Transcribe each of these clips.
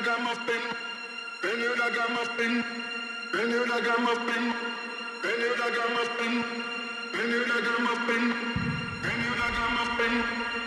ragamuffin, ben you ragamuffin, ben you ragamuffin, ben you ragamuffin, ben you ragamuffin, ben you ragamuffin.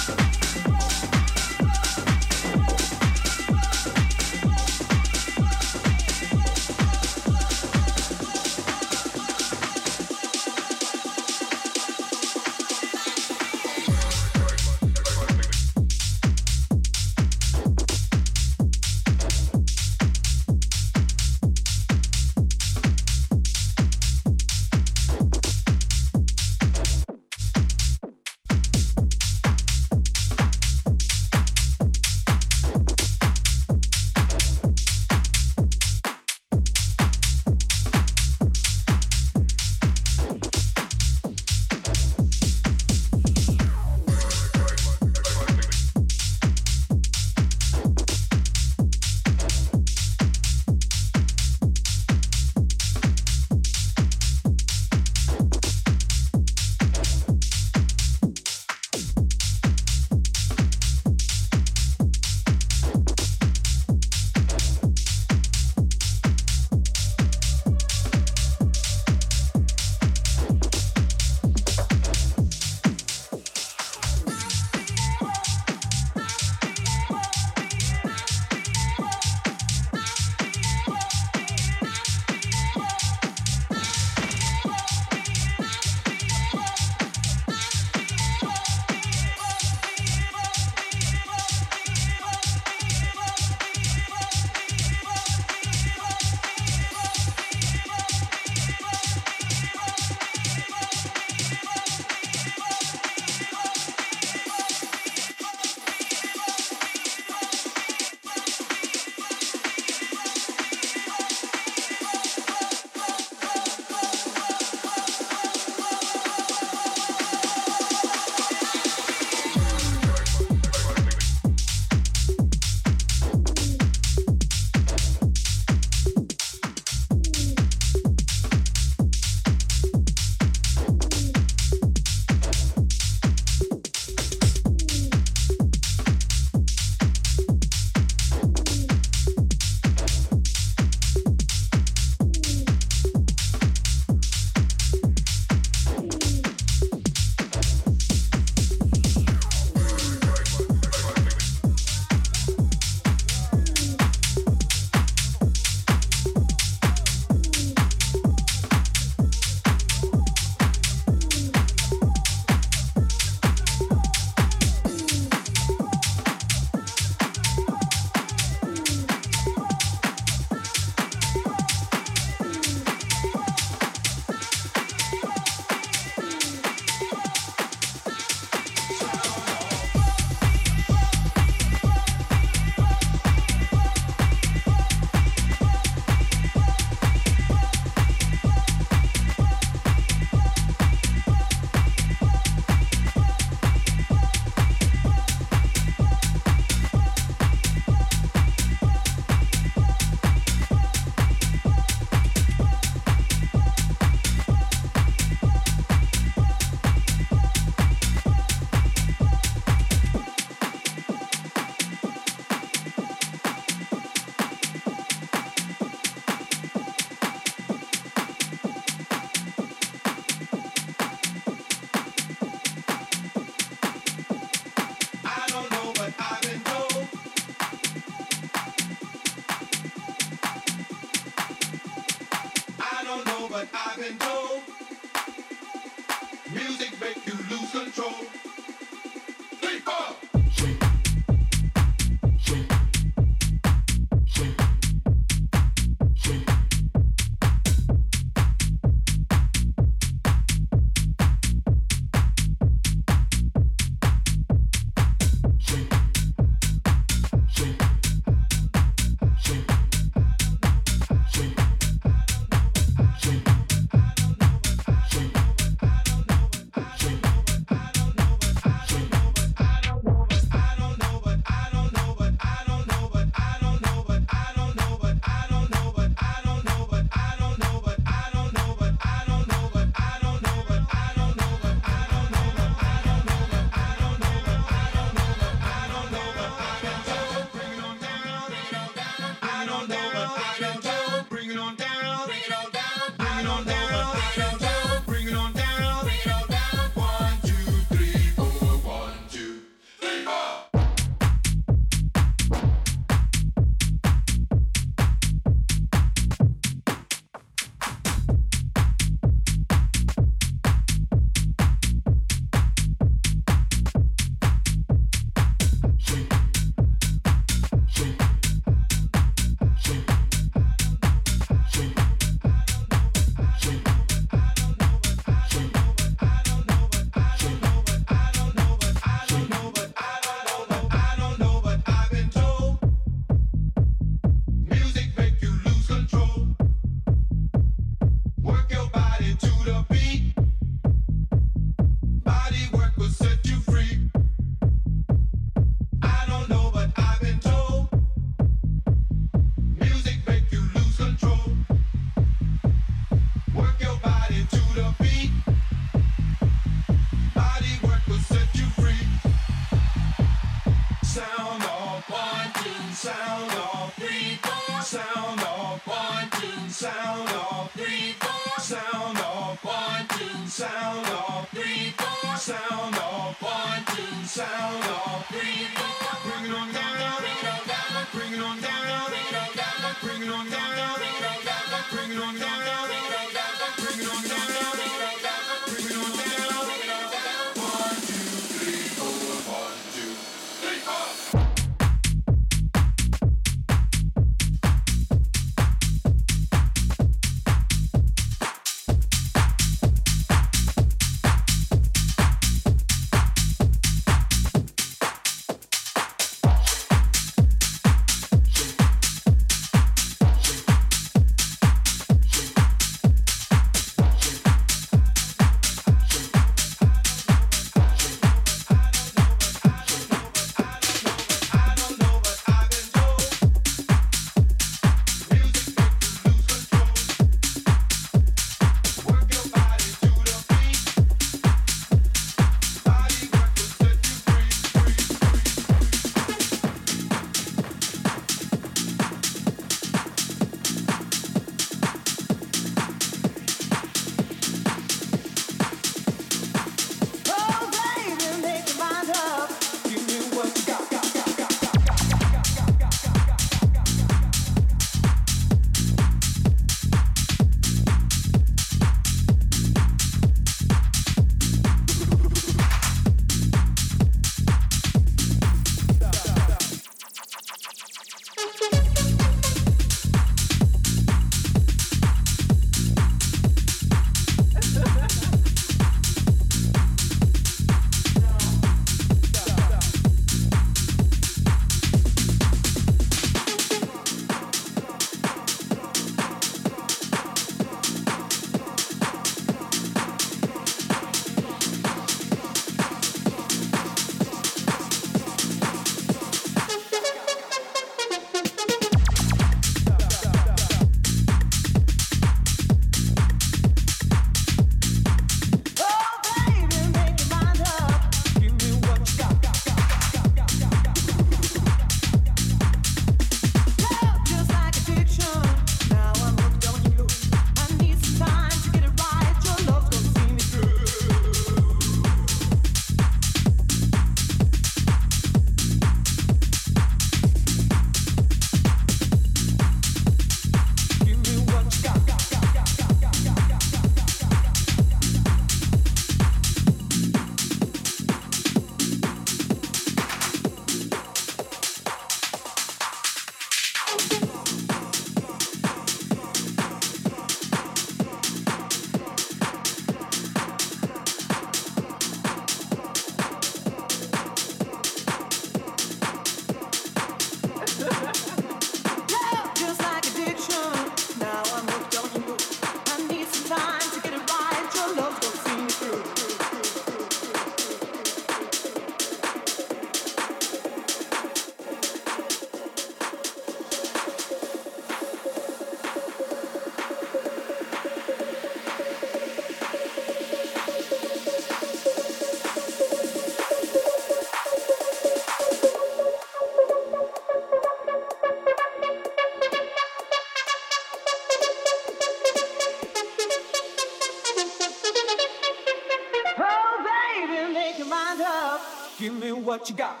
what you got.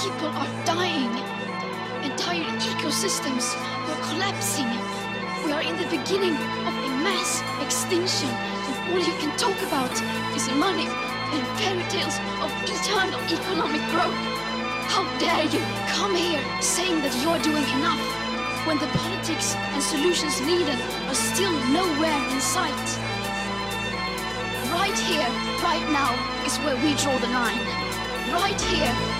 People are dying. Entire ecosystems are collapsing. We are in the beginning of a mass extinction, and all you can talk about is money and fairy tales of eternal economic growth. How dare you come here saying that you're doing enough when the politics and solutions needed are still nowhere in sight? Right here, right now, is where we draw the line. Right here,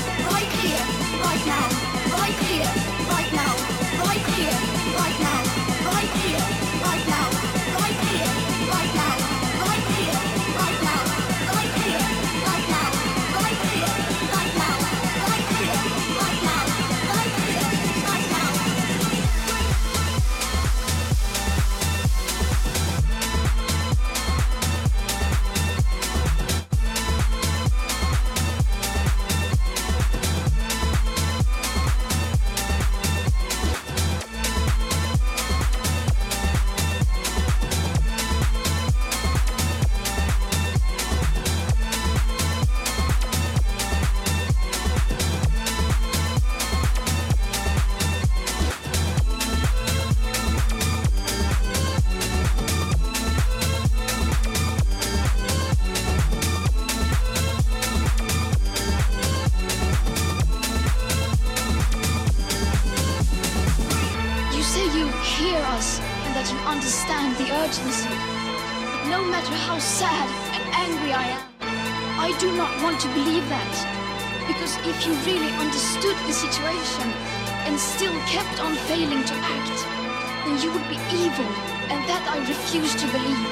understand the urgency. No matter how sad and angry I am, I do not want to believe that. Because if you really understood the situation and still kept on failing to act, then you would be evil, and that I refuse to believe.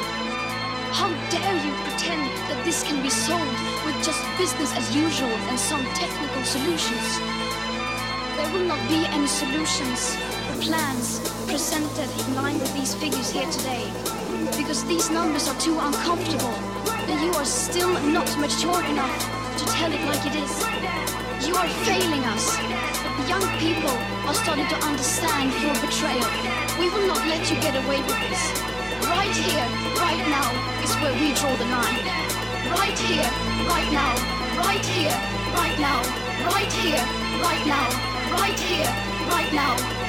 How dare you pretend that this can be solved with just business as usual and some technical solutions? There will not be any solutions or plans presented in line with these figures here today. Because these numbers are too uncomfortable, and you are still not mature enough to tell it like it is. You are failing us, young people are starting to understand your betrayal. We will not let you get away with this. Right here, right now, is where we draw the line. Right here, right now, right here, right now, right here, right now, right here, right now, right here, right now,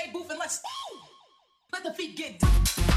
shade booth and let's woo! let the feet get down.